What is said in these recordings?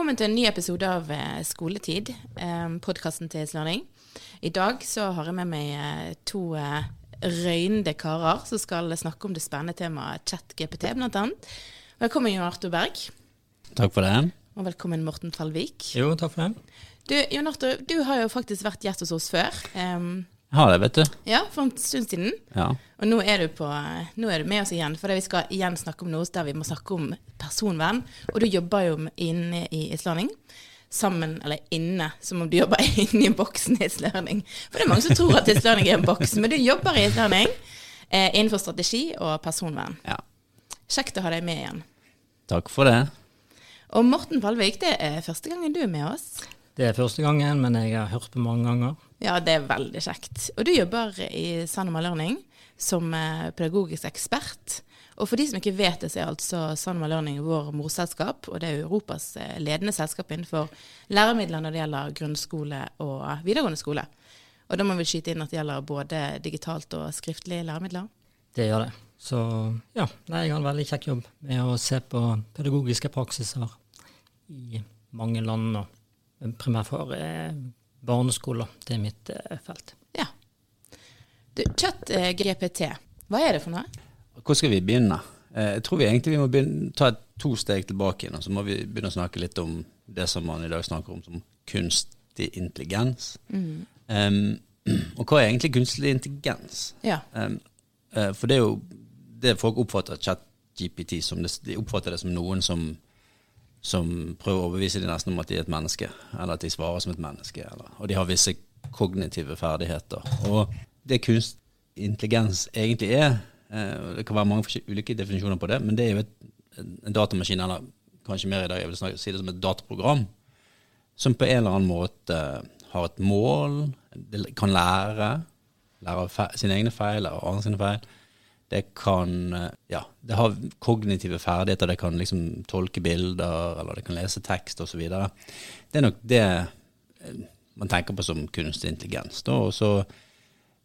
Velkommen til en ny episode av eh, Skoletid, eh, podkasten til Slørning. I dag så har jeg med meg eh, to røynde karer som skal snakke om det spennende temaet ChatGPT, blant annet. Velkommen, Jon Arthur Berg. Takk for det. Og velkommen, Morten Falvik. Jo, takk for det. Du, Jon Arthur, du har jo faktisk vært gjest hos oss før. Um, Jeg har det, vet du. ja, for en stund siden. Ja. Og nå er, du på, nå er du med oss igjen, for vi skal igjen snakke om noe der vi må snakke om personvern. Og du jobber jo inne i Islanding. Sammen, eller inne, som om du jobber inni boksen i Islanding. For det er mange som tror at Islanding er en boks, men du jobber i Islanding eh, innenfor strategi og personvern. ja. Kjekt å ha deg med igjen. Takk for det. Og Morten Valvik, det er første gangen du er med oss. Det er første gangen, men jeg har hørt på mange ganger. Ja, det er veldig kjekt. Og du jobber i Sanoma Learning som eh, pedagogisk ekspert. Og for de som ikke vet det, så er altså Sanoma Learning vår morselskap, og det er Europas eh, ledende selskap innenfor læremidler når det gjelder grunnskole og videregående skole. Og da må vi skyte inn at det gjelder både digitalt og skriftlige læremidler. Det gjør det. Så ja, nei, jeg har en veldig kjekk jobb med å se på pedagogiske praksiser i mange land, og primært for eh, barneskoler. Det er mitt eh, felt. Ja. Du, Chat-GPT, hva er det for noe? Hvor skal vi begynne? Eh, Jeg tror vi egentlig vi må begynne, ta et to steg tilbake igjen, og så må vi begynne å snakke litt om det som man i dag snakker om som kunstig intelligens. Um, og hva er egentlig kunstig intelligens? Ja. Um, eh, for det er jo det folk oppfatter ChatGPT som. Det, de oppfatter det som noen som, som prøver å overbevise de nesten om at de er et menneske, eller at de svarer som et menneske. Eller, og de har visse kognitive ferdigheter. Og det kunstig intelligens egentlig er, eh, det kan være mange ulike definisjoner på det, men det er jo et, en datamaskin, eller kanskje mer i dag, jeg vil snakke, si det som et dataprogram, som på en eller annen måte har et mål, kan lære, lære av sine egne feil, lære andre sine feil. Det kan ja, det har kognitive ferdigheter, det kan liksom tolke bilder, eller det kan lese tekst osv. Det er nok det eh, man tenker på som kunstig intelligens. Da, og så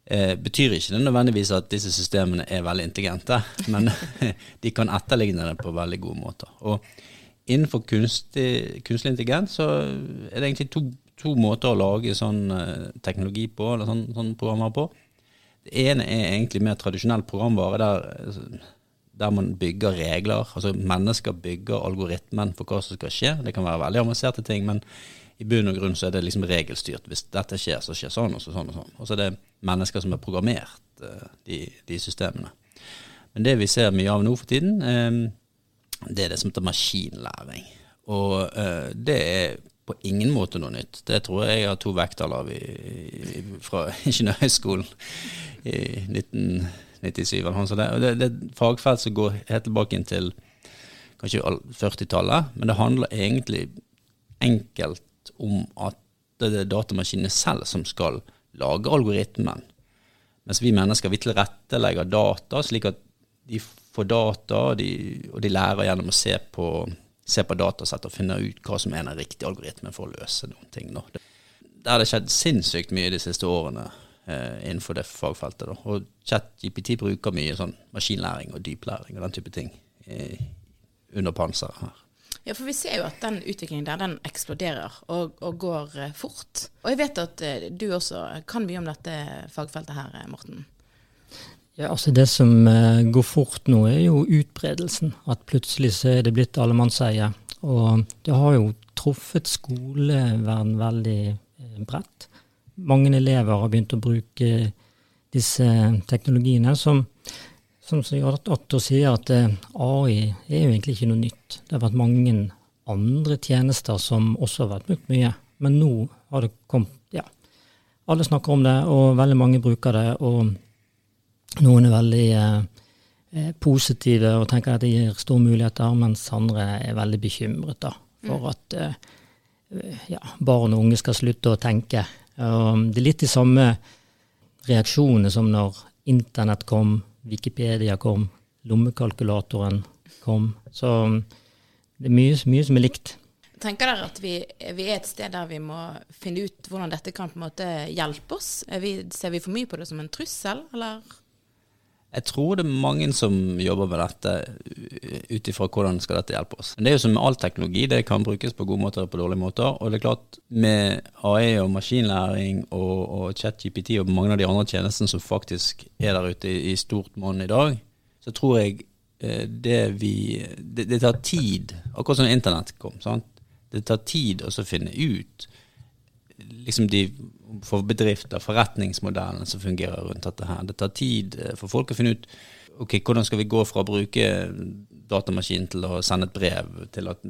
eh, betyr ikke det nødvendigvis at disse systemene er veldig intelligente, men de kan etterligne det på veldig gode måter. Og innenfor kunstig, kunstig intelligens så er det egentlig to, to måter å lage sånn eh, teknologi på, eller sånn, sånn programmer på. Det ene er egentlig mer tradisjonell programvare, der, der man bygger regler. Altså mennesker bygger algoritmen for hva som skal skje. Det kan være veldig avanserte ting, men i bunn og grunn så er det liksom regelstyrt. Hvis dette skjer, så skjer sånn og så sånn og sånn. Og så er det mennesker som har programmert eh, de, de systemene. Men det vi ser mye av nå for tiden, eh, det er det som heter maskinlæring. Og eh, det er på ingen måte noe nytt. Det tror jeg jeg har to vekttall av fra Ingeniørhøgskolen i 1997. eller noe sånt. Det, det er et fagfelt som går helt tilbake inn til kanskje 40-tallet, men det handler egentlig enkelt om at det er datamaskinene selv som skal lage algoritmen. Mens vi mennesker vi tilrettelegger data slik at de får data, og de, og de lærer gjennom å se på, se på datasett og finne ut hva som er den riktige algoritmen for å løse noen ting. Da. Der har det skjedd sinnssykt mye de siste årene eh, innenfor det fagfeltet. Da. Og ChatGPT bruker mye sånn maskinlæring og dyplæring og den type ting eh, under panseret her. Ja, for vi ser jo at den utviklingen der, den eksploderer og, og går eh, fort. Og jeg vet at eh, du også kan mye om dette fagfeltet her, eh, Morten. Ja, altså Det som eh, går fort nå, er jo utbredelsen. At plutselig så er det blitt allemannseie. Og det har jo truffet skoleverden veldig eh, bredt. Mange elever har begynt å bruke disse teknologiene som som Otto sier, at eh, AI er jo egentlig ikke noe nytt. Det har vært mange andre tjenester som også har vært brukt mye. Men nå har det kommet Ja, alle snakker om det, og veldig mange bruker det. Og noen er veldig eh, eh positive og tenker at det gir store muligheter, mens andre er veldig bekymret da, for at eh, ja, barn og unge skal slutte å tenke. Og det er litt de samme reaksjonene som når internett kom, Wikipedia kom, lommekalkulatoren kom. Så det er mye, mye som er likt. Tenker dere at vi, vi, er et sted der vi må finne ut hvordan dette kan på en måte hjelpe oss? Vi, ser vi for mye på det som en trussel, eller? Jeg tror det er mange som jobber med dette ut ifra hvordan skal dette hjelpe oss. Men det er jo som med all teknologi, det kan brukes på gode måter og på dårlige måter. Og det er klart, med AI og maskinlæring og, og ChatGPT og mange av de andre tjenestene som faktisk er der ute i, i stort monn i dag, så tror jeg eh, det vi det, det, tar tid, akkurat som internett kom. sant? Det tar tid å finne ut liksom de for bedrifter, forretningsmodellene som fungerer rundt dette her. Det tar tid eh, for folk å finne ut ok, hvordan skal vi gå fra å bruke datamaskin til å sende et brev, til at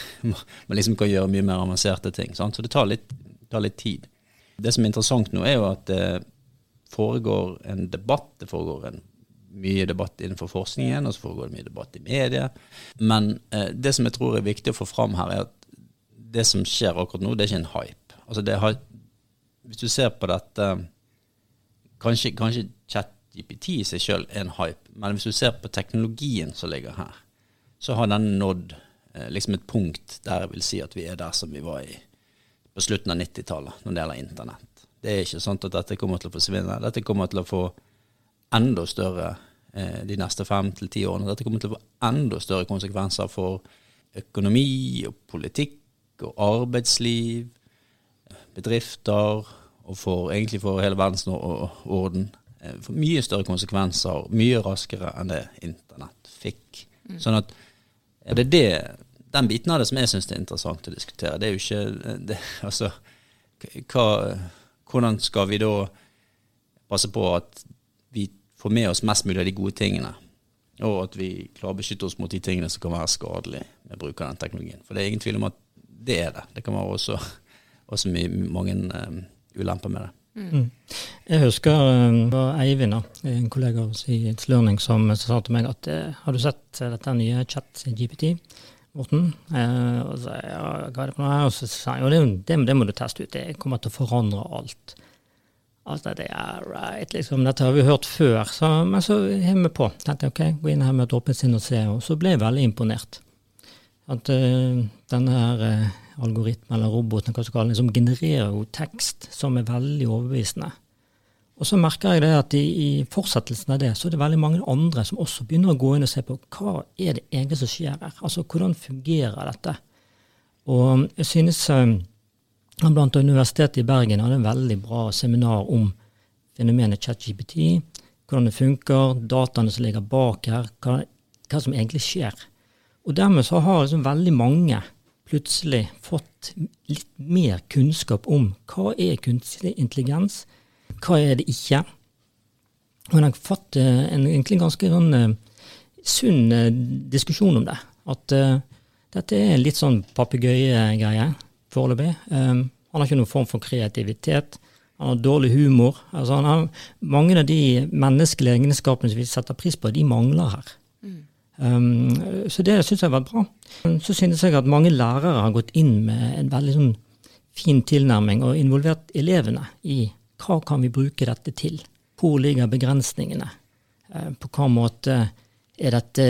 man liksom kan gjøre mye mer avanserte ting. Sant? Så det tar litt, tar litt, tid. Det som er interessant nå, er jo at det foregår en debatt. Det foregår en mye debatt innenfor forskningen, og så foregår det mye debatt i media. Men eh, det som jeg tror er viktig å få fram her, er at det som skjer akkurat nå, det er ikke en hype. Altså det har hvis du ser på dette Kanskje, kanskje ChatGPT i seg sjøl er en hype, men hvis du ser på teknologien som ligger her, så har den nådd eh, liksom et punkt der jeg vil si at vi er der som vi var i på slutten av 90-tallet når det gjelder internett. Det er ikke sånn at dette kommer til å forsvinne. Dette kommer til å få enda større eh, de neste fem til ti årene. Dette kommer til å få enda større konsekvenser for økonomi og politikk og arbeidsliv, bedrifter og for, egentlig for hele verdensorden orden for mye større konsekvenser, mye raskere enn det internett fikk. Mm. Sånn at ja, det er det, den biten av det som jeg syns er interessant å diskutere. Det er jo ikke eh, det, Altså, hva, hvordan skal vi da passe på at vi får med oss mest mulig av de gode tingene, og at vi klarer å beskytte oss mot de tingene som kan være skadelige med bruk av den teknologien. For det er ingen tvil om at det er det. Det kan være også, også mye, mange um, ulemper med det. Mm. Jeg husker eh, det var Eivind, en kollega i It's Learning, som sa til meg at eh, har du sett dette nye chat-GPT? Morten. Eh, og så, ja, hva er det for noe? Og så sa han jo det, det, må du teste ut, det kommer til å forandre alt. Altså, det er right, liksom, Dette har vi hørt før, så, men så hev vi på. Tenkte ok, gå inn her med et åpent sinn og se, og så ble jeg veldig imponert. At uh, denne her uh, algoritmen eller roboten hva skal liksom genererer jo tekst som er veldig overbevisende. Og så merker jeg det at i, i, fortsettelsen av det, så er det veldig mange andre som også begynner å gå inn og se på hva er det egentlig som skjer her. Altså hvordan fungerer dette? Og jeg synes um, blant Universitetet i Bergen hadde en veldig bra seminar om fenomenet ChatGPT, hvordan det funker, dataene som ligger bak her, hva, hva som egentlig skjer. Og dermed så har liksom veldig mange plutselig fått litt mer kunnskap om hva er kunstig intelligens, hva er det ikke. Og har fått eh, en egentlig ganske sånn uh, sunn uh, diskusjon om det. At uh, dette er litt sånn papegøyegreie foreløpig. Um, han har ikke noen form for kreativitet. Han har dårlig humor. Altså har, mange av de menneskelige egenskapene som vi setter pris på, de mangler her. Um, så det syns jeg har vært bra. Så synes jeg at mange lærere har gått inn med en veldig sånn fin tilnærming og involvert elevene i hva kan vi bruke dette til. Hvor ligger begrensningene? Uh, på hva måte er dette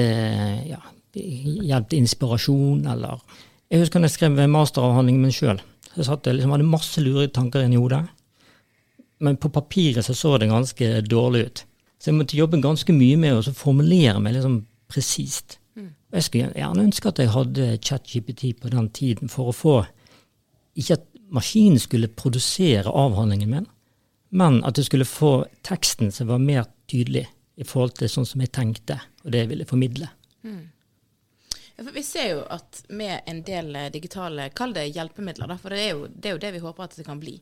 ja, hjelp til inspirasjon, eller Jeg husker jeg skrev masteravhandlingen min sjøl. Jeg satt, liksom, hadde masse lure tanker inni hodet. Men på papiret så, så det ganske dårlig ut. Så jeg måtte jobbe ganske mye med å formulere meg liksom presist. Jeg skulle gjerne ønske at jeg hadde ChatGPT på den tiden for å få Ikke at maskinen skulle produsere avhandlingen min, men at jeg skulle få teksten som var mer tydelig i forhold til sånn som jeg tenkte, og det jeg ville formidle. Mm. For vi ser jo at med en del digitale, kall det hjelpemidler, da, for det er, jo, det er, jo, det vi håper at det kan bli,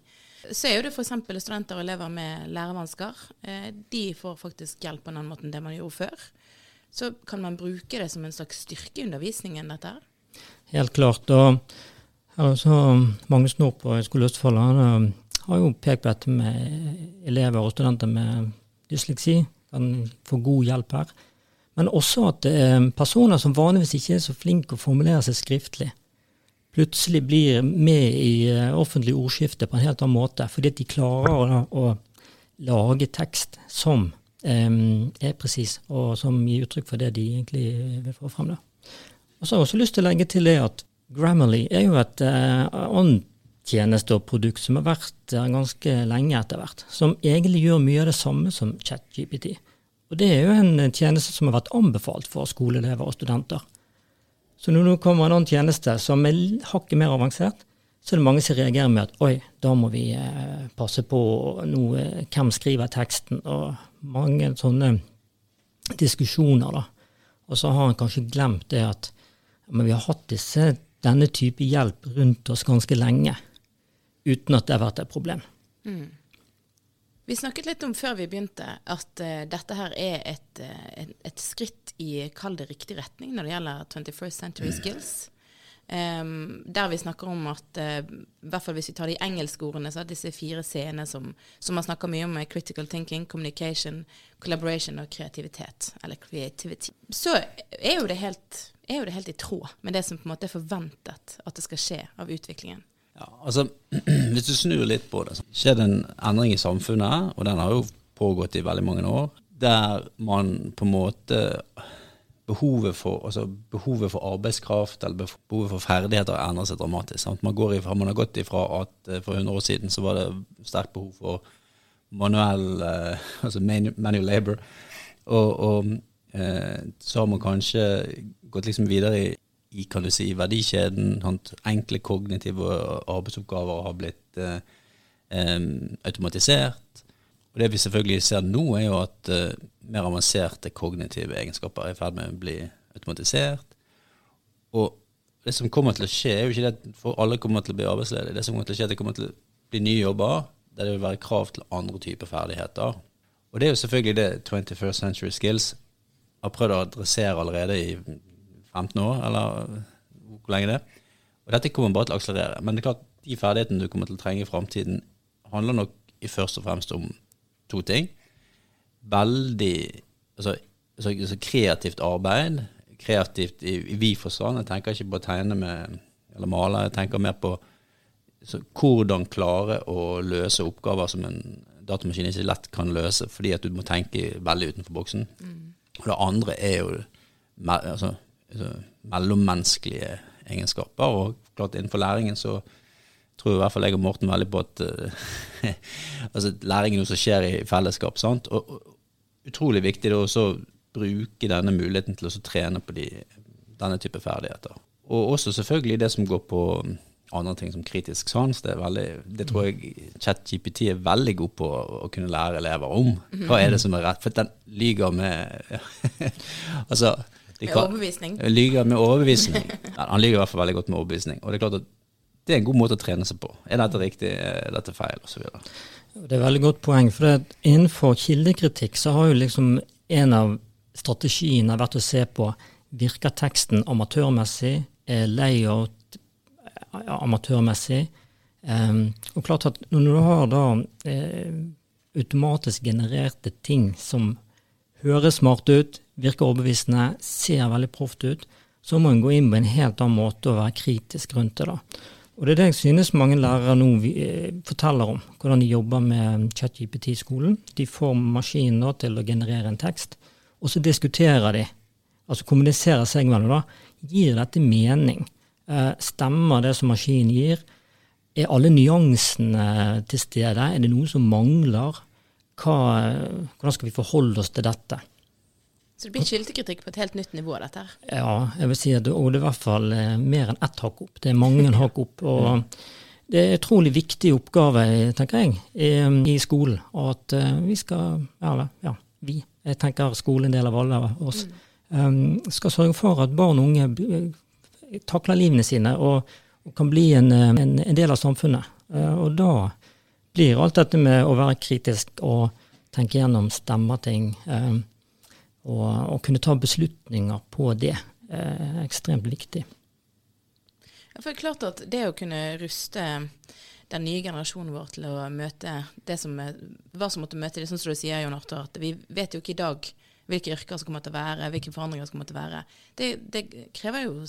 så er jo det f.eks. studenter og elever med lærevansker. Eh, de får faktisk hjelp på en annen måte enn det man gjorde før så kan man bruke det som en slags styrke i undervisningen, dette her? Helt klart. Og her er Magnus Nord på Høgskolen Østfold han um, har jo pekt på dette med elever og studenter med dysleksi. Kan få god hjelp her. Men også at personer som vanligvis ikke er så flinke å formulere seg skriftlig, plutselig blir med i uh, offentlig ordskifte på en helt annen måte, fordi de klarer å lage tekst som um, er presis, og som gir uttrykk for det de egentlig vil få fram. Og så har jeg også lyst til å legge til det at Grammarly er jo et uh, og produkt som har vært der ganske lenge etter hvert, som egentlig gjør mye av det samme som ChatGPT. Og det er jo en tjeneste som har vært anbefalt for skoleelever og studenter. Så når det kommer en annen tjeneste som er hakket mer avansert, så er det mange som reagerer med at oi, da må vi eh, passe på noe, hvem skriver teksten, og mange sånne diskusjoner, da. Og så har han kanskje glemt det at men vi har hatt disse, denne type hjelp rundt oss ganske lenge, uten at det har vært et problem. Mm. Vi snakket litt om før vi begynte at uh, dette her er et, uh, et, et skritt i kall det riktig retning når det gjelder 21st century skills. Um, der vi snakker om at, uh, i hvert fall hvis vi tar de engelske ordene, så er disse fire c-ene som, som, man snakker mye om, critical thinking, communication, collaboration og kreativitet. Eller creativity. Så er jo det helt, jo det helt i tråd med det som på en måte er forventet at det skal skje av utviklingen. Ja, altså, Hvis du snur litt på det, så skjer det en endring i samfunnet, og den har jo pågått i veldig mange år, der man på en måte Behovet for, altså behovet for arbeidskraft eller behovet for ferdigheter endrer seg dramatisk. Sant? Man, ifra, man har gått ifra at eh, for 100 år siden så var det sterkt behov for manuell eh, altså manual labor, og, og eh, så har man kanskje gått liksom videre i i kan du si, verdikjeden. Enkle kognitive arbeidsoppgaver har blitt eh, automatisert. Og Det vi selvfølgelig ser nå, er jo at uh, mer avanserte kognitive egenskaper er i ferd med å bli automatisert. Og det som kommer til å skje, er jo ikke det at alle kommer til å bli arbeidsledige. Det som kommer til å skje, er at det kommer til å bli nye jobber der det vil være krav til andre typer ferdigheter. Og det er jo selvfølgelig det 21st Century Skills har prøvd å adressere allerede i 15 år, eller hvor lenge det er. Og dette kommer bare til å akselerere. Men det er klart, de ferdighetene du kommer til å trenge i framtiden, handler nok i først og fremst om to ting. Veldig altså, altså, altså kreativt arbeid. Kreativt i, i vid forstand. Jeg tenker ikke på å tegne med, eller male, jeg tenker mer på så, hvordan klare å løse oppgaver som en datamaskin ikke lett kan løse, fordi at du må tenke veldig utenfor boksen. Mm. Og det andre er jo altså, Altså, mellommenneskelige egenskaper. Og klart innenfor læringen så tror i hvert fall jeg og Morten veldig på at uh, altså er noe som skjer i fellesskap. sant? Og, og utrolig viktig det å bruke denne muligheten til å trene på de, denne type ferdigheter. Og også selvfølgelig det som går på andre ting som kritisk sans. Det, veldig, det tror jeg ChatGPT er veldig god på å kunne lære elever om. Hva er det som er rett? For den lyger med Altså med overbevisning? Lyger med overbevisning. Han lyger i hvert fall veldig godt med overbevisning. Og det er klart at det er en god måte å trene seg på. Er dette riktig, er dette feil, osv. Det er et veldig godt poeng. for Innenfor kildekritikk så har jo liksom en av strategiene vært å se på virker teksten amatørmessig, er layout amatørmessig. Um, og klart at når du har da eh, automatisk genererte ting som høres smart ut, virker overbevisende, ser veldig proft ut, så må en gå inn på en helt annen måte og være kritisk rundt det. da. Og Det er det jeg synes mange lærere nå eh, forteller om, hvordan de jobber med ChatGPT i skolen. De får maskinen til å generere en tekst, og så diskuterer de, altså kommuniserer seg mellom da, gir dette mening? Eh, stemmer det som maskinen gir? Er alle nyansene til stede? Er det noe som mangler? Hva, hvordan skal vi forholde oss til dette? Så det blir kildekritikk på et helt nytt nivå, dette her? Ja, jeg vil si at det, og det er i hvert fall eh, mer enn ett hakk opp. Det er mange hakk opp. og det er en utrolig viktig oppgave, tenker jeg, i, i skolen. At uh, vi skal Eller, ja, vi. Jeg tenker skolen en del av alle oss. Mm. Skal sørge for at barn og unge takler livene sine og, og kan bli en, en, en, del av samfunnet. Og da blir alt dette med å være kritisk og tenke gjennom stemmer ting og, og kunne ta beslutninger på det er ekstremt viktig. Ja, for det er klart at det å kunne ruste den nye generasjonen vår til å møte det som hva som måtte møte det, sånn som du sier, Jon Arthur, at vi vet jo ikke i dag hvilke yrker som kommer til å være, hvilke forandringer som kommer til å være. Det, det krever jo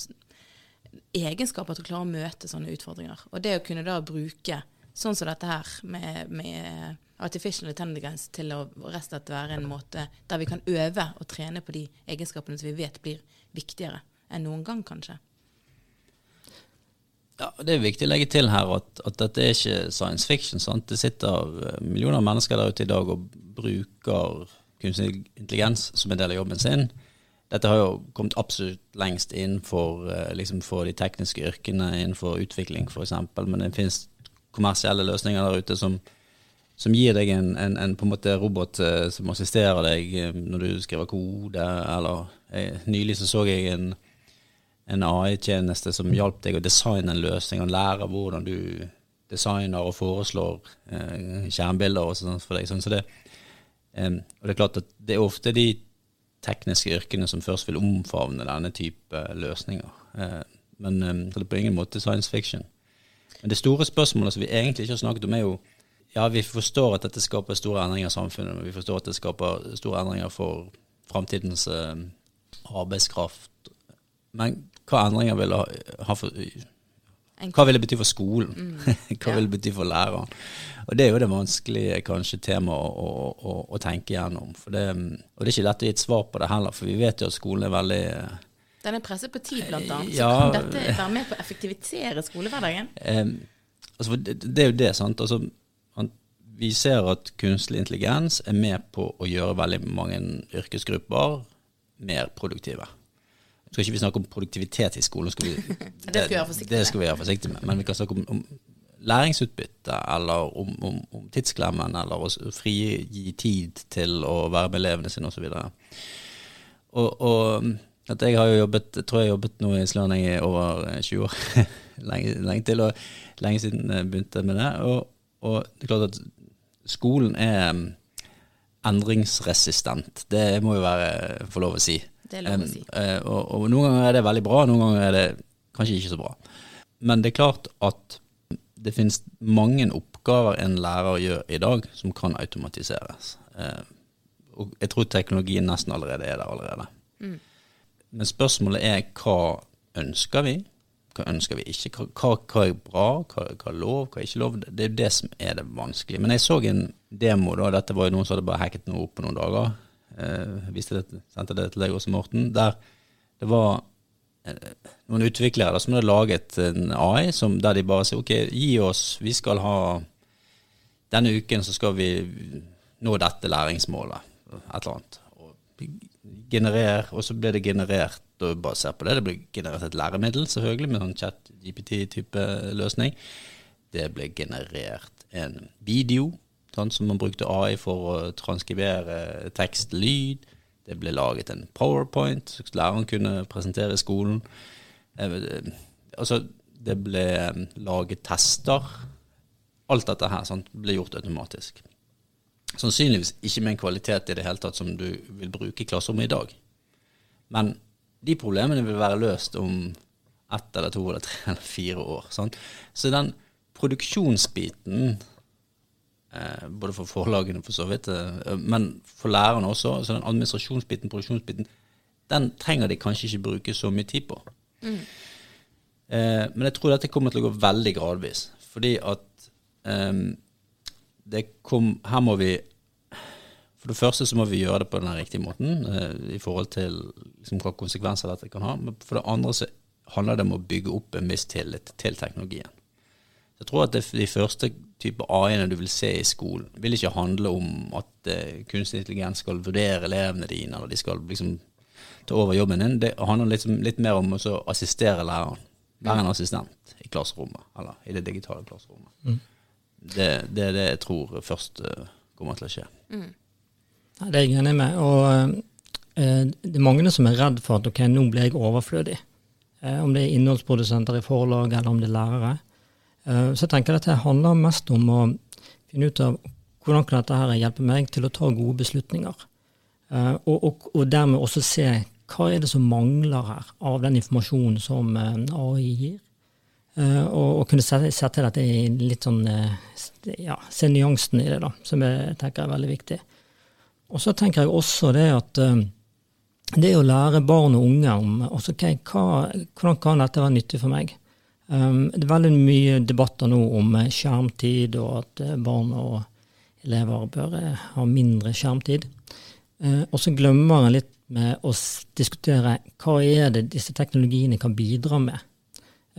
egenskaper til å klare å møte sånne utfordringer. Og det å kunne da bruke sånn som dette her med, med artificial intelligence til å rett og være en måte der vi kan øve og trene på de egenskapene som vi vet blir viktigere enn noen gang, kanskje. Ja, Det er viktig å legge til her at, at dette er ikke science fiction. sant? Det sitter eh, millioner av mennesker der ute i dag og bruker kunstig intelligens som en del av jobben sin. Dette har jo kommet absolutt lengst innenfor eh, liksom for de tekniske yrkene, innenfor utvikling f.eks., men det finnes kommersielle løsninger der ute som, som gir deg en, en, en, en robot eh, som assisterer deg eh, når du skriver kode, eller eh, Nylig så så jeg en, en AI-tjeneste som hjalp deg å designe en løsning og lære hvordan du designer og foreslår eh, skjermbilder og sånt for deg. Sånn, så det, eh, og det er klart at det er ofte de tekniske yrkene som først vil omfavne denne type løsninger. Eh, men det er på ingen måte science fiction. Men det store spørsmålet som vi egentlig ikke har snakket om, er jo ja, vi forstår at dette skaper store endringer i samfunnet, men vi forstår at det skaper store endringer for framtidens eh, arbeidskraft. Men hva endringer vil ha, ha for hva vil det bety for skolen? Mm. Hva vil det bety for læreren? Og Det er jo det vanskelige kanskje temaet å, å, å, tenke gjennom. Det, og det er ikke lett å gi et svar på det heller, for vi vet jo at skolen er veldig Den er presset på tid, blant annet. Ja, så kan dette være med på å effektivisere skolehverdagen? Eh, altså, det, det, er jo det, sant. Altså, vi ser at kunstig intelligens er med på å gjøre veldig mange yrkesgrupper mer produktive. Nå skal ikke vi snakke om produktivitet i skolen, skal vi, det, det, skal vi gjøre forsiktig med. Men vi kan snakke om, om læringsutbytte, eller om, om, om, tidsklemmen, eller å frigi tid til å være med elevene sine osv. Og, og, og at jeg har jo jobbet, jeg tror jeg har jobbet nå i Slørning i over 20 år. lenge, lenge, til, og lenge siden jeg begynte med det. Og, og det er klart at skolen er endringsresistent. Det må jo være få lov å si. Det er lov å si. Um, og, og, noen ganger er det veldig bra, noen ganger er det kanskje ikke så bra. Men det er klart at det finnes mange oppgaver en lærer gjør i dag, som kan automatiseres. Uh, og jeg tror teknologien nesten allerede er der allerede. Mm. Men spørsmålet er hva ønsker vi? Hva ønsker vi ikke? Hva, hva er bra? Hva, hva, er lov? Hva er ikke lov? Det er det som er det vanskelige. Men jeg så en demo, da. Dette var jo noen som hadde bare hacket noe opp på noen dager eh, det, sendte det til deg også, Morten, der det var eh, noen utviklere som hadde laget en AI som, der de bare sier ok, gi oss, vi skal ha Denne uken så skal vi nå dette læringsmålet, et eller annet. Og generer, og så ble det generert, og basert på det, det ble generert et læremiddel, selvfølgelig, med sånn chat-GPT-type løsning. Det ble generert en video sånn, som man brukte AI for å transkribere tekst, lyd. Det ble laget en powerpoint som læreren kunne presentere i skolen. Eh, altså, det ble eh, laget tester. Alt dette her sant, ble gjort automatisk. Sannsynligvis ikke med en kvalitet i det hele tatt som du vil bruke i klasserommet i dag. Men de problemene vil være løst om ett eller to eller tre eller fire år. Sant? Så den produksjonsbiten Eh, både for forlagene, for så vidt, eh, men for lærerne også. Så den administrasjonsbiten, produksjonsbiten, den trenger de kanskje ikke bruke så mye tid på. Mm. Eh, men jeg tror dette kommer til å gå veldig gradvis. Fordi at det kom Her må vi For det første så må vi gjøre det på den riktige måten i forhold til liksom, hva konsekvenser dette kan ha. Men for det andre så handler det om å bygge opp en mistillit til teknologien. Jeg tror at det, de første type AI-ene du vil se i skolen, vil ikke handle om at uh, kunstig intelligens skal vurdere elevene dine, eller de skal liksom ta over jobben din. Det handler liksom litt mer om å assistere læreren. Være en assistent i klasserommet, eller i det digitale klasserommet. Mm. Det, det, er det jeg tror først uh, kommer til å skje. Mm. Ja, det er jeg enig med. Og eh, det er mange som er redd for at ok, nå blir jeg overflødig. om det er innholdsprodusenter i forlag, eller om det er lærere. Eh, så jeg tenker at dette handler mest om å finne ut av hvordan kan dette her hjelpe meg til å ta gode beslutninger. Eh, og, og, og, dermed også se hva er det som mangler her av den informasjonen som eh, AI gir. Og, og kunne sette, dette i litt sånn ja, Se nyansen i det, da, som jeg tenker er veldig viktig. Og så tenker jeg også det at det å lære barn og unge om også, okay, hva, hvordan kan dette være nyttig for meg. Um, det er veldig mye debatter nå om eh, skjermtid, og at eh, barn og elever bør eh, ha mindre skjermtid. Uh, og så glemmer en litt med å diskutere hva er det disse teknologiene kan bidra med.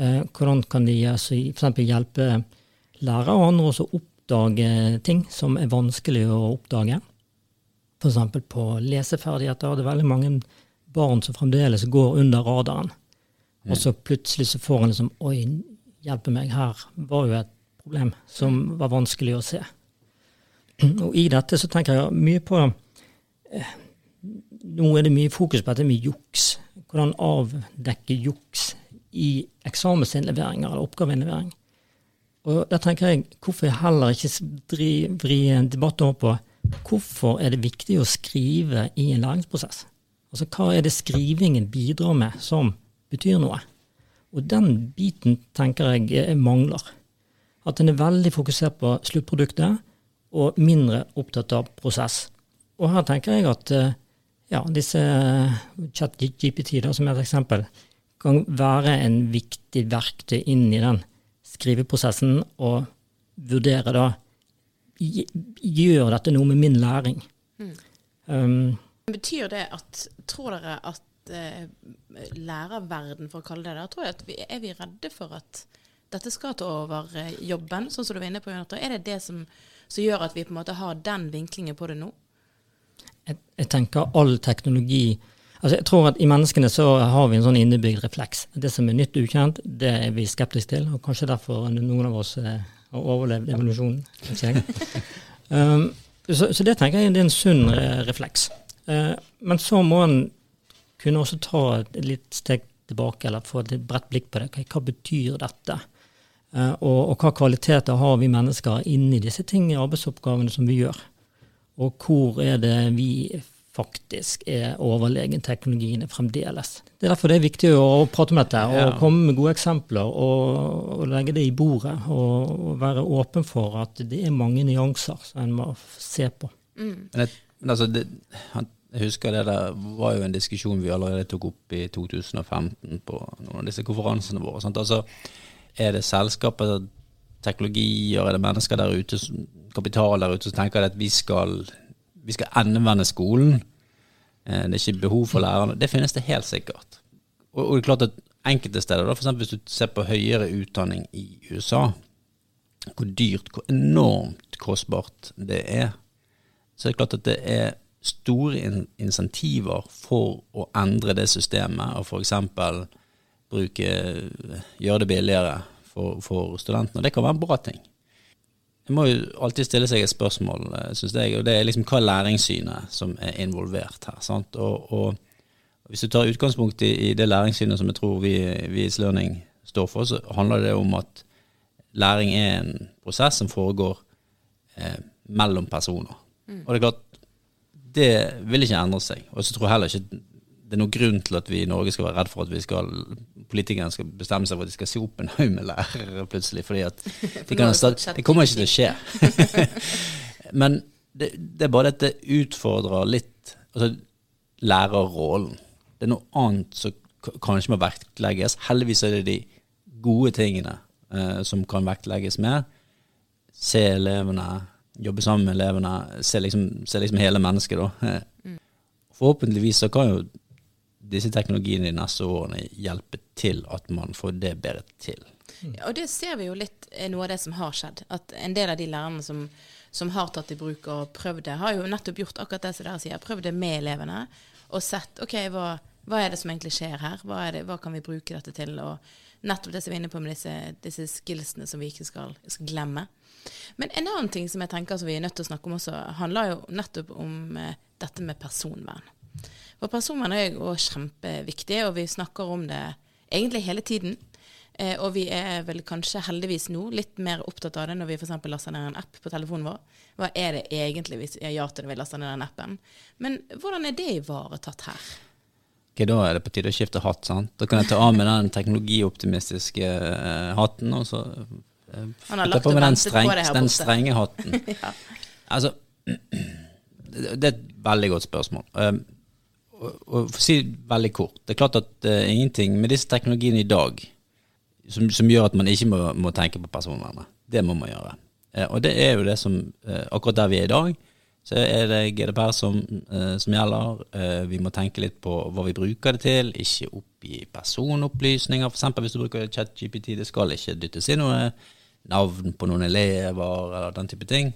Uh, hvordan kan de altså, f.eks. hjelpe lærere og andre å oppdage ting som er vanskelig å oppdage. f.eks. på leseferdigheter. Det er veldig mange barn som fremdeles går under radaren. Og så plutselig så får en liksom Oi, hjelpe meg, her var jo et problem som var vanskelig å se. Og i dette så tenker jeg mye på eh, Nå er det mye fokus på dette med juks. Hvordan avdekke juks i eksamensinnleveringer eller oppgaveinnlevering. Og da tenker jeg, hvorfor jeg heller ikke vri en debatt over på hvorfor er det viktig å skrive i en læringsprosess? Altså hva er det skrivingen bidrar med som betyr noe? Og den biten tenker jeg mangler. At en er veldig fokusert på sluttproduktet og mindre opptatt av prosess. Og her tenker jeg at eh, ja, disse eh, chat-GPT, som er et eksempel, kan være en viktig verktøy inn i den skriveprosessen og vurdere da Gjør dette noe med min læring? Mm. Um, Betyr det at Tror dere at uh, lærerverden, for å kalle det det, tror jeg at vi, er vi redde for at dette skal ta over uh, jobben, sånn som du var inne på? Er det det som, som, gjør at vi på en måte har den vinklingen på det nå? Jeg, jeg tenker all teknologi Altså, jeg tror at I menneskene så har vi en sånn innebygd refleks. Det som er nytt og ukjent, det er vi skeptiske til. og Kanskje derfor noen av oss eh, har overlevd evolusjonen. um, så, så, det tenker jeg det er en sunn eh, refleks. Uh, men så må en kunne også ta et litt steg tilbake, eller få et bredt blikk på det. Hva betyr dette? Uh, og, og, hva kvaliteter har vi mennesker inni disse tingene, arbeidsoppgavene som vi gjør? Og hvor er det vi faktisk er overlegen teknologiene fremdeles. Det er derfor det er viktig å prate om dette og komme med gode eksempler og, og legge det i bordet. Og, og, være åpen for at det er mange nyanser som en må se på. Mm. Men, jeg, altså det, jeg husker det der var jo en diskusjon vi allerede tok opp i 2015 på noen av disse konferansene våre. Sant? Altså, er det selskaper, teknologier, er det mennesker der ute, kapital der ute som tenker at vi skal vi skal endevende skolen. Eh, det er ikke behov for lærerne. Det finnes det helt sikkert. Og, og det er klart at enkelte steder, da, f.eks. hvis du ser på høyere utdanning i USA, hvor dyrt, hvor enormt kostbart det er, så er det klart at det er store insentiver for å endre det systemet, og f.eks. bruke gjøre det billigere for, for studentene. Det kan være en bra ting. Det må jo alltid stille seg et spørsmål, eh, syns jeg, og det er liksom hva læringssynet som er involvert her. sant? Og, og Hvis du tar utgangspunkt i, i, det læringssynet som jeg tror vi i Slørning står for, så handler det om at læring er en prosess som foregår eh, mellom personer. Mm. Og det er klart, det vil ikke endre seg. Og så tror jeg heller ikke det er noen grunn til at vi i Norge skal være redd for at vi skal, politikerne skal bestemme seg for at de skal se opp en haug med lærere plutselig. fordi at det, kan, det kommer ikke til å skje. Men det, det, er bare at det utfordrer litt altså lærerrollen. Det er noe annet som kanskje må vektlegges. Heldigvis er det de gode tingene eh, som kan vektlegges mer. Se elevene, jobbe sammen med elevene, se liksom, se liksom hele mennesket, da. Mm. Forhåpentligvis så kan jo disse teknologiene de neste årene hjelpe til at man får det bedre til. Ja, og det ser vi jo litt er noe av det som har skjedd. At en del av de lærerne som, som har tatt i bruk og prøvd det, har jo nettopp gjort akkurat det som dere sier. Prøvd det med elevene og sett OK, hva, hva er det som egentlig skjer her? Hva, det, hva, kan vi bruke dette til? Og nettopp det som vi er inne på med disse, disse skillsene som vi ikke skal, skal, glemme. Men en annen ting som jeg tenker som vi er nødt til å snakke om også, handler jo nettopp om eh, dette med personvern. For personvern er jo kjempeviktig, og vi snakker om det egentlig hele tiden. Eh, og vi er vel kanskje heldigvis nå litt mer opptatt av det når vi f.eks. laster ned en app på telefonen vår. Hva er det egentlig vi sier ja til når vi laster ned den appen? Men hvordan er det ivaretatt her? Ok, Da er det på tide å skifte hatt. sant? Da kan jeg ta av med den teknologioptimistiske uh, hatten, og så uh, ta på meg den, streng, på den strenge hatten. ja. Altså, det er et veldig godt spørsmål. Um, og for å si veldig kort, det er klart at uh, ingenting med disse teknologiene i dag som, som gjør at man ikke må, må, tenke på personvernet. Det må man gjøre. Uh, og det er jo det som uh, Akkurat der vi er i dag, så er det GDPR som, som gjelder. vi må tenke litt på hva vi bruker det til, ikke oppgi personopplysninger. F.eks. hvis du bruker ChatGPT, det skal ikke dyttes inn noe navn på noen elever eller den type ting.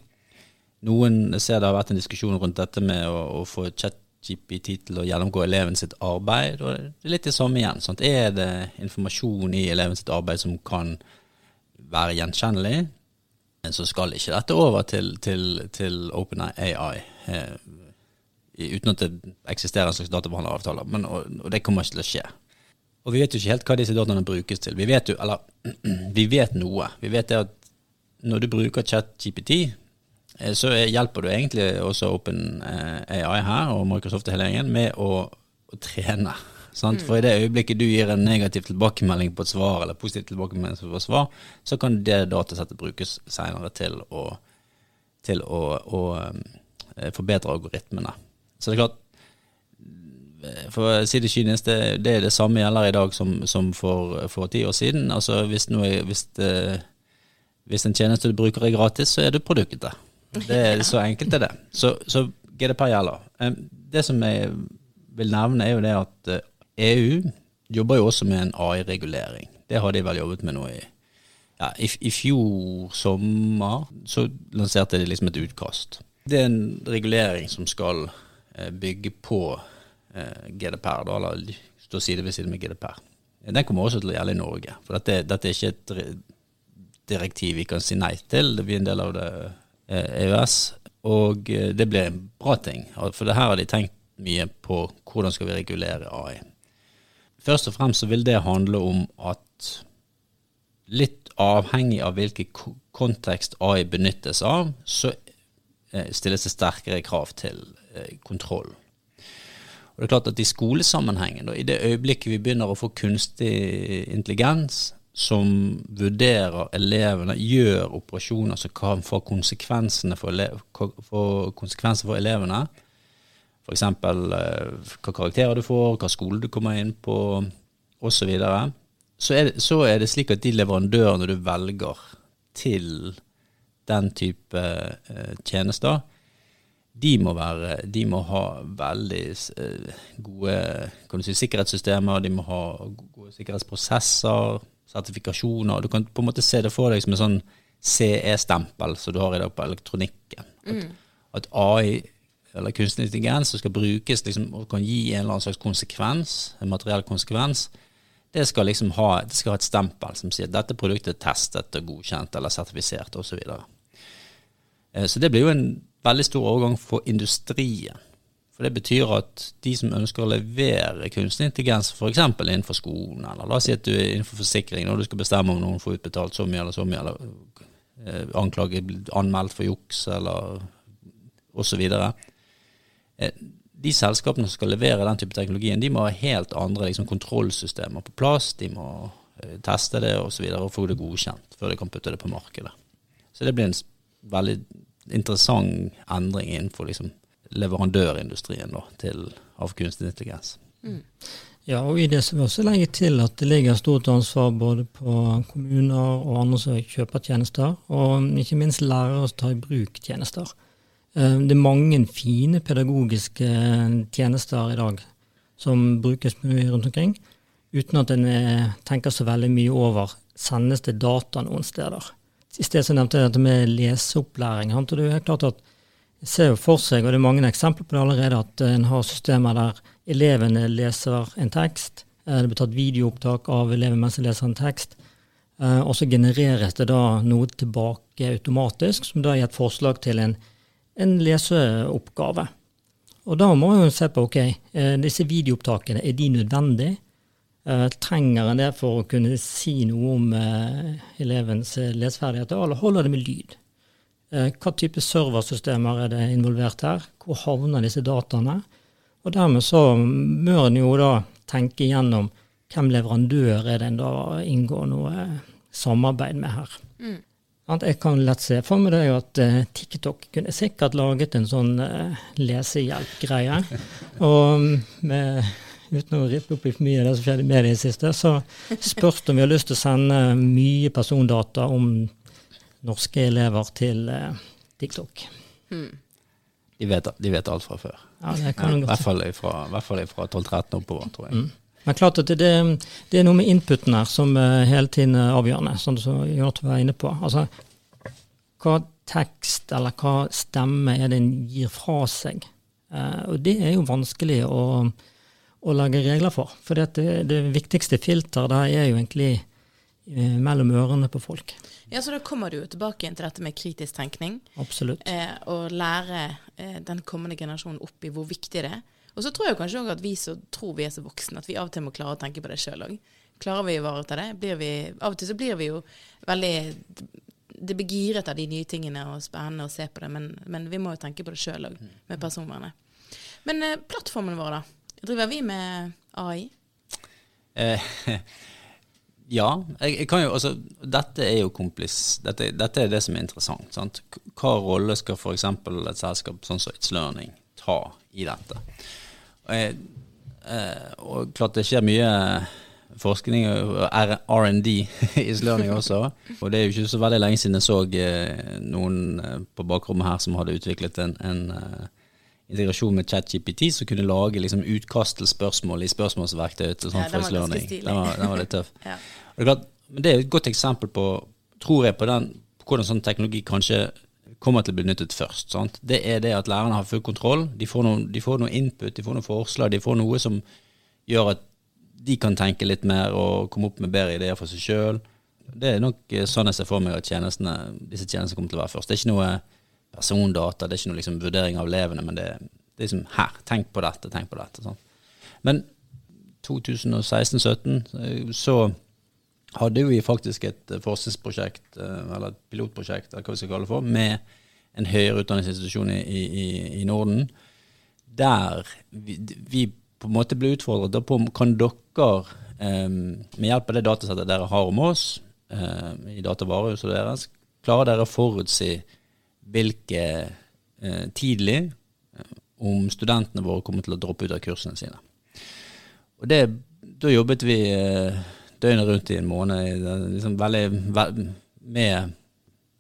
noen ser det har vært en diskusjon rundt dette med å, å få ChatGPT til å gjennomgå eleven sitt arbeid. og Det er litt det samme igjen. Sant? Er det informasjon i eleven sitt arbeid som kan være gjenkjennelig, så skal ikke dette over til, til, til OpenAI. Eh, uten at det eksisterer en slags databehandleravtale. Men, og, og, det kommer ikke til å skje. Og vi vet jo ikke helt hva disse dataene brukes til. Vi vet jo, eller vi vet noe. Vi vet det at når du bruker ChatGPT, eh, så hjelper du egentlig også OpenAI her og Microsoft og hele gjengen med å, å trene. Mm. For i det øyeblikket du gir en negativ tilbakemelding på et svar, eller positiv tilbakemelding på et svar, så kan det datasettet brukes senere til å, til å, å um, forbedre algoritmene. Så det er klart, for å si det kynisk, det, det, er det samme gjelder i dag som, som for, for, ti år siden. Altså hvis, noe, hvis, det, hvis, en tjeneste du bruker er gratis, så er det produktet. Det er Så enkelt er det. Så, så GDPR gjelder. Det som jeg vil nevne, er jo det at EU jobber jo også med en AI-regulering. Det har de vel jobbet med nå i ja, i, i, fjor sommer så lanserte de liksom et utkast. Det er en regulering som skal eh, bygge på eh, GDPR, da, eller stå side ved side med GDPR. Den kommer også til å gjelde i Norge. For dette, dette er ikke et direktiv vi kan si nei til. Det blir en del av det eh, EØS. Og eh, det blir en bra ting. For det her har de tenkt mye på hvordan skal vi regulere AI. Først og fremst så vil det handle om at litt avhengig av hvilken kontekst AI benyttes av, så eh, stilles det sterkere krav til eh, kontroll. Og det er klart at I skolesammenhengen, i det øyeblikket vi begynner å få kunstig intelligens som vurderer elevene, gjør operasjoner som kan få konsekvenser for, elev, for, konsekvenser for elevene, F.eks. Eh, hva karakterer du får, hva skole du kommer inn på, osv. Så, er så er det slik at de leverandørene du velger til den type eh, tjenester, de må, være, de må ha veldig eh, gode si, sikkerhetssystemer, de må ha gode sikkerhetsprosesser, sertifikasjoner. Du kan på en måte se det for deg som en sånn CE-stempel som du har i dag på elektronikken. At, mm. at AI eller kunstig intelligens som skal brukes liksom, og kan gi en eller annen slags konsekvens, en materiell konsekvens, det skal liksom ha, det skal ha et stempel som sier at dette produktet er testet og godkjent eller sertifisert osv. Så, videre. Eh, så det blir jo en veldig stor overgang for industrien. For det betyr at de som ønsker å levere kunstig intelligens, f.eks. innenfor skolen, eller la oss si at du er innenfor forsikring, når du skal bestemme om noen får utbetalt så mye eller så mye, eller eh, anklage, anmeldt for juks, eller osv. Eh, de selskapene som skal levere den type teknologien, de må ha helt andre liksom, kontrollsystemer på plass. De må uh, teste det. Og, så videre, og få det godkjent før de kan putte det på markedet. Så det blir en veldig interessant endring innenfor liksom, leverandørindustrien da, til, av kunstig intelligens. Mm. Ja, og i det som vi også legger til at det ligger stort ansvar både på kommuner og andre som kjøper tjenester, og ikke minst lærere som tar i bruk tjenester. Eh, det er mange fine pedagogiske tjenester i dag som brukes mye rundt omkring, uten at en eh, tenker så veldig mye over sendes det data noen steder. I sted så nevnte jeg dette med leseopplæring. det er klart at jeg ser jo for seg, og det er mange eksempler på det allerede, at en har systemer der elevene leser en tekst. Det blir tatt videoopptak av eleven mens de leser en tekst. Og så genereres det da noe tilbake automatisk, som da gir et forslag til en en leseoppgave. Og da må en se på ok, eh, disse videoopptakene, er de nødvendige? Eh, trenger en det for å kunne si noe om eh, elevens leseferdigheter, eller holder det med lyd? Hva type serversystemer er det involvert her? Hvor havner disse dataene? Og dermed så bør en jo da tenke igjennom hvem leverandør er det en da inngår noe samarbeid med her. Mm. Jeg kan lett se for meg det at uh, TikTok kunne sikkert laget en sånn lesehjelp-greie. Og med, uten å rippe opp i for mye av det som skjedde med det i siste, så spørs det om vi har lyst til å sende mye persondata om norske elever til uh, TikTok. Hmm. De, vet, de, vet, alt fra før. Ja, det kan ja, I hvert fall fra 12-13 oppover, tror jeg. Mm. Men klart at det, det, er noe med inputen her som hele tiden er avgjørende, sånn som Jonathan var inne på. Altså, hva tekst eller hva stemme er det en gir fra seg. Eh, og det er jo vanskelig å, å lage regler for. For det, det viktigste filteret der er jo egentlig eh, mellom ørene på folk. Ja, så Da kommer du jo tilbake til dette med kritisk tenkning. Absolutt. Eh, og lære eh, den kommende generasjonen opp i hvor viktig det er. Og så tror jeg kanskje òg at vi som tror vi er så voksne, at vi av og til må klare å tenke på det sjøl òg. Klarer vi å ivareta det? Blir vi, av og til så blir vi jo veldig Det blir giret av de nye tingene og spennende å se på det, men, men vi må jo tenke på det sjøl òg, med personvernet. Men eh, plattformen vår, da? Driver vi med AI? Eh, ja. Jeg, jeg, jo, altså, dette er jo komplis... Dette, dette, er det som er interessant. Sant? Hva rolle skal f.eks. et selskap sånn som It's Learning ta i dette? Og, jeg, eh, og klart det skjer mye forskning og R&D i Learning også. Og det er jo ikke så veldig lenge siden jeg så eh, noen eh, på bakrommet her som hadde utviklet en, en integrasjon med ChatGPT som kunne lage liksom, utkast til spørsmål i spørsmålsverktøyet til sånn ja, ganske stilig. Den var, den var, litt tøff. ja. det, er klart, det er et godt eksempel på, tror jeg, på, den, på hvordan sånn teknologi kanskje kommer til å bli benyttet først. Sant? Det er det at lærerne har full kontroll. De får, noen, de får noe input, de får noen forslag, de får noe som gjør at de kan tenke litt mer og komme opp med bedre ideer for seg sjøl. Det er nok eh, sånn jeg ser for meg at tjenestene, disse tjenestene kommer til å være først. Det er ikke noe persondata, det er ikke noe liksom vurdering av elevene, men det, det, er liksom her. Tenk på dette, tenk på dette. Sånn. Men 2016-2017 eh, så hadde vi faktisk et eh, forskningsprosjekt, eller et pilotprosjekt, eller hva vi skal kalle det for, med en høyere utdanningsinstitusjon i, i, i Norden, der vi, vi på en måte ble utfordret på kan dere, med hjelp av det datasettet dere har om oss, i datavarehuset deres, klarer dere å forutsi hvilke eh, tidlig uh, om studentene våre kommer til å droppe ut av kursene sine. Og det, Da jobbet vi eh, døgnet rundt i en måned liksom veldig, ve med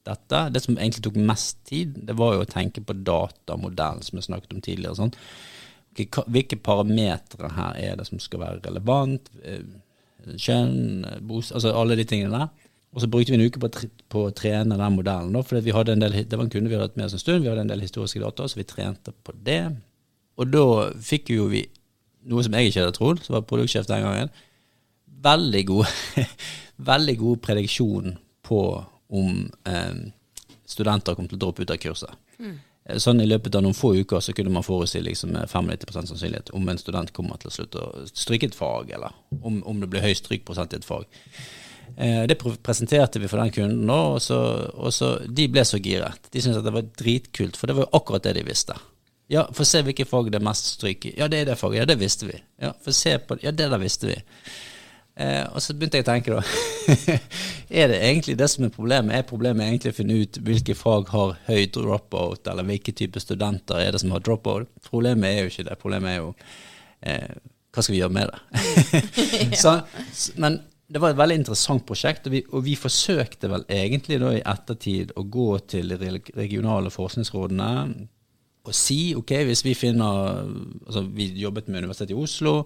dette. Det som egentlig tok mest tid, det var jo å tenke på datamodellen som vi snakket om tidligere. Sånn hvilke parametere her er det som skal være relevant? Eh, kjønn, bos, altså alle de tingene der. Og så brukte vi en uke på, på å trene den modellen. For vi hadde en del, det var en kunde vi hadde hatt med oss en stund, vi hadde en del historiske data, så vi trente på det. Og da fikk jo vi noe som jeg ikke hadde trodd, som var produktsjef den gangen, veldig god, veldig god prediksjon på om eh, studenter kom til å droppe ut av kurset. Mm. Eh, sånn I løpet av noen få uker så kunne man forutsi liksom 95% sannsynlighet om en student kommer til å slutte å stryke et fag, eller om, om det blir høy strykprosent i et fag. Eh, det presenterte vi for den kunden, og, så, og så, de ble så giret. De syntes at det var dritkult, for det var jo akkurat det de visste. Ja, få se hvilke fag det er mest stryk i. Ja, det er det faget. Ja, det visste vi. Ja, få se på Ja, det der visste vi. Eh, og så begynte jeg å tenke, da. er det egentlig det som er problemet? Er problemet egentlig å finne ut hvilke fag har høy dropout, eller hvilke type studenter er det som har dropout? Problemet er jo ikke det. Problemet er jo eh, hva skal vi gjøre med det? så, men det var et veldig interessant prosjekt, og vi, og vi, forsøkte vel egentlig da i ettertid å gå til de regionale forskningsrådene og si ok, hvis vi finner altså Vi jobbet med Universitetet i Oslo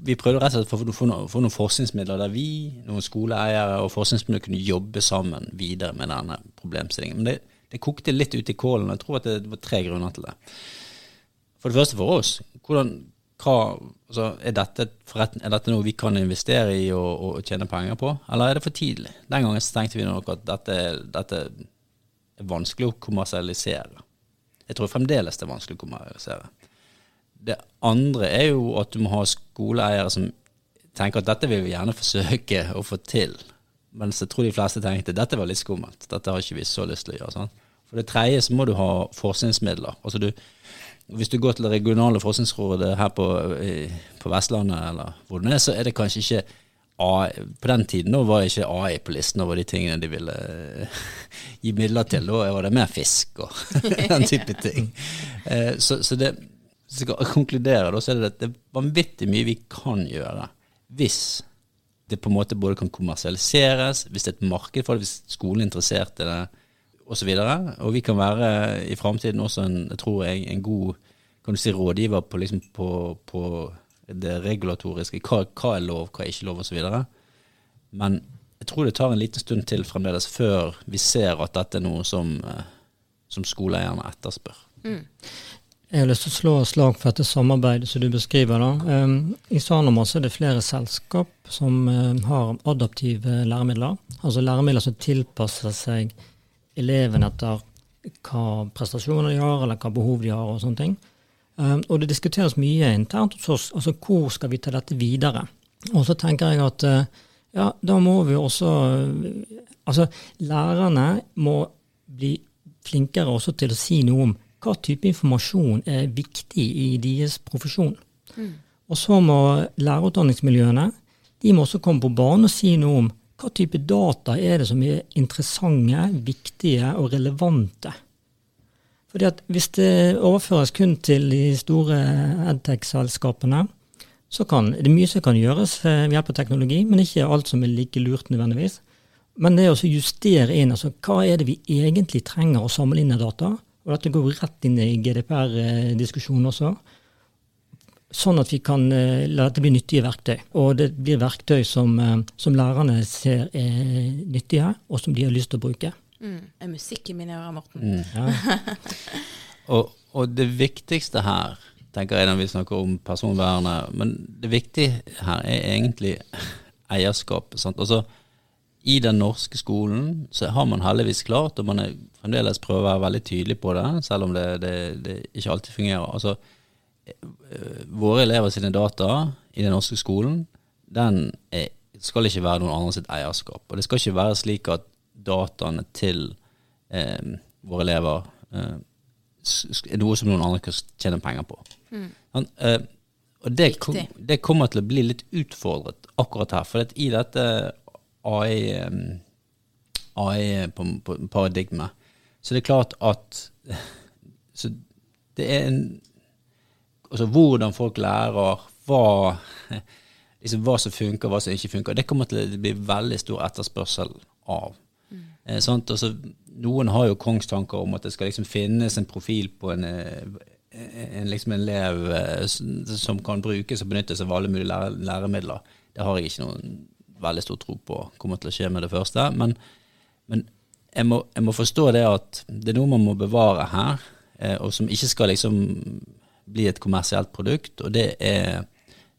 vi prøvde rett og slett å få, noen, noen forskningsmidler der vi, noen skoleeiere og forskningsmiljø kunne jobbe sammen videre med denne problemstillingen. Men det, det kokte litt ut i kålen, og jeg tror at det, var tre grunner til det. For det første for oss. Hvordan, hva, altså, er, dette er, dette noe vi kan investere i og, og, tjene penger på, eller er det for tidlig? Den gangen tenkte vi nok at dette, dette er vanskelig å kommersialisere. Jeg tror fremdeles det er vanskelig å kommersialisere. Det andre er jo at du må ha skoleeiere som tenker at dette vil vi gjerne forsøke å få til. Mens jeg tror de fleste tenkte dette var litt skummelt. Dette har ikke vi så lyst til å gjøre. Sånn. For det tredje så må du ha forskningsmidler. Altså du, hvis du går til det regionale forskningsrådet her på, på Vestlandet, eller hvor det er, så er det kanskje ikke AI, På den tiden var ikke AI på listen over de tingene de ville gi midler til. Da var det mer fisk og den type ting. Eh, så, så det, skal konkludere, så er det at det er vanvittig mye vi kan gjøre hvis det på en måte både kan kommersialiseres, hvis det er et marked for det, hvis skolen er interessert i det, osv. Og, og vi kan være i framtiden også en, jeg tror jeg, en god kan du si, rådgiver på, liksom, på, på det regulatoriske. Hva, hva, er lov, hva er ikke lov, osv. Men jeg tror det tar en liten stund til fremdeles før vi ser at dette er noe som uh, som skoleeierne etterspør. Mm. Jeg har lyst til å slå slag for dette samarbeidet som du beskriver. da. I Sanoma er det flere selskap som um, har adaptive læremidler. Altså læremidler som tilpasser seg eleven etter hva prestasjoner de har, eller hva behov de har, og sånne ting. Um, og det diskuteres mye internt hos oss. Altså hvor skal vi ta dette videre? Og så tenker jeg at uh, ja, da må vi også uh, Altså lærerne må bli flinkere også til å si noe om hva type informasjon er viktig i deres profesjon. Mm. Og så må lærerutdanningsmiljøene de må også komme på banen og si noe om hva type data er det som er interessante, viktige og relevante. Fordi at Hvis det overføres kun til de store edtech-selskapene, så kan det er mye som kan gjøres ved hjelp av teknologi, men ikke alt som er like lurt nødvendigvis. Men det å justere inn altså hva er det vi egentlig trenger å av data. Og dette går rett inn i GDPR-diskusjonen også. Sånn at vi kan uh, la dette bli nyttige verktøy. Og det blir verktøy som, uh, som lærerne ser er nyttige, og som de har lyst til å bruke. Mm. Det er musikk i mine ører, Morten. Mm. Ja. Og, og det viktigste her, tenker jeg når vi snakker om personvernet, men det viktige her er egentlig eierskap. Sant? Altså, I den norske skolen så har man heldigvis klart, og man er fremdeles prøver å være veldig tydelig på det, selv om det, det, det ikke alltid fungerer. Altså, eh, våre elever sine data i den norske skolen, den er, skal ikke være noen andre sitt eierskap. Og det skal ikke være slik at dataene til eh, våre elever eh, er noe som noen andre kan tjene penger på. Sånn, eh, og det, kom, det kommer til å bli litt utfordret akkurat her. For i dette AI, eh, AI-paradigmet, så det er klart at så det er en altså hvordan folk lærer, hva, liksom hva som funker, hva som ikke funker. Det kommer til å bli veldig stor etterspørsel av. Eh, sant? Altså, noen har jo kongstanker om at det skal liksom finnes en profil på en, eh, en, liksom en elev eh, som kan brukes og benyttes av alle mulige lære, læremidler. Det har jeg ikke noen veldig stor tro på kommer til å skje med det første. Men, men jeg, må, jeg må forstå det at det er noe man må bevare her, eh, og som ikke skal liksom bli et kommersielt produkt, og det er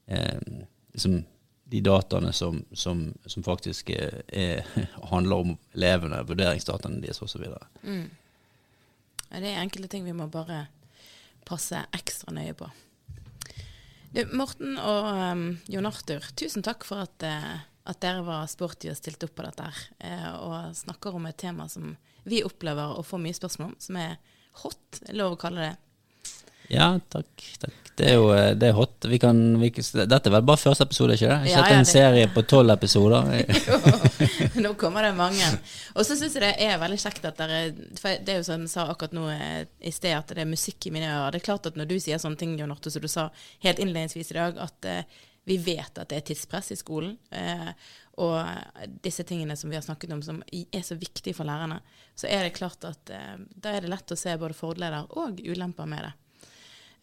eh, liksom de dataene som, som, som faktisk er, er, handler om elevene, vurderingsdataene deres osv. Mm. Ja, det er enkelte ting vi må bare passe ekstra nøye på. Du, Morten og um, Jon Arthur, tusen takk for at, uh, at dere var sporty og stilte opp på dette her, uh, og snakker om et tema som vi opplever å få mye spørsmål om, som er hot, lov å kalle det. Ja, takk. takk. Det er jo eh, det er hot. Vi kan, vi, dette er vel bare første episode, ikke det? Ikke Ja, ja, en det- serie på tolv episoder. Nå kommer det mange. Og så syns jeg det er veldig kjekt at dere For det er jo sånn jeg sa akkurat nå eh, i sted, at det er musikk i mine ører. Det er klart at når du sier sånne ting, Jon Otto, som du sa helt innledningsvis i dag, at eh, vi vet at det er tidspress i skolen. Eh, og disse tingene som vi har snakket om, som er så viktige for lærerne, så er det klart at eh, da er det lett å se både fordeler og ulemper med det.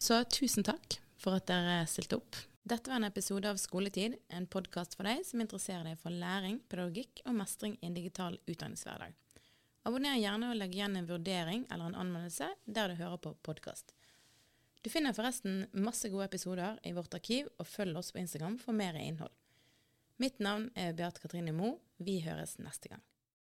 Så tusen takk for at dere stilte opp. Dette var en episode av Skoletid, en podkast for deg som interesserer deg for læring, pedagogikk og mestring i en digital utdanningshverdag. Abonner gjerne og legg igjen en vurdering eller en anmeldelse der du hører på podkast. Du finner forresten masse gode episoder i vårt arkiv, og følg oss på Instagram for mer innhold. Mitt navn er Beate Katrine Moe. Vi høres neste gang.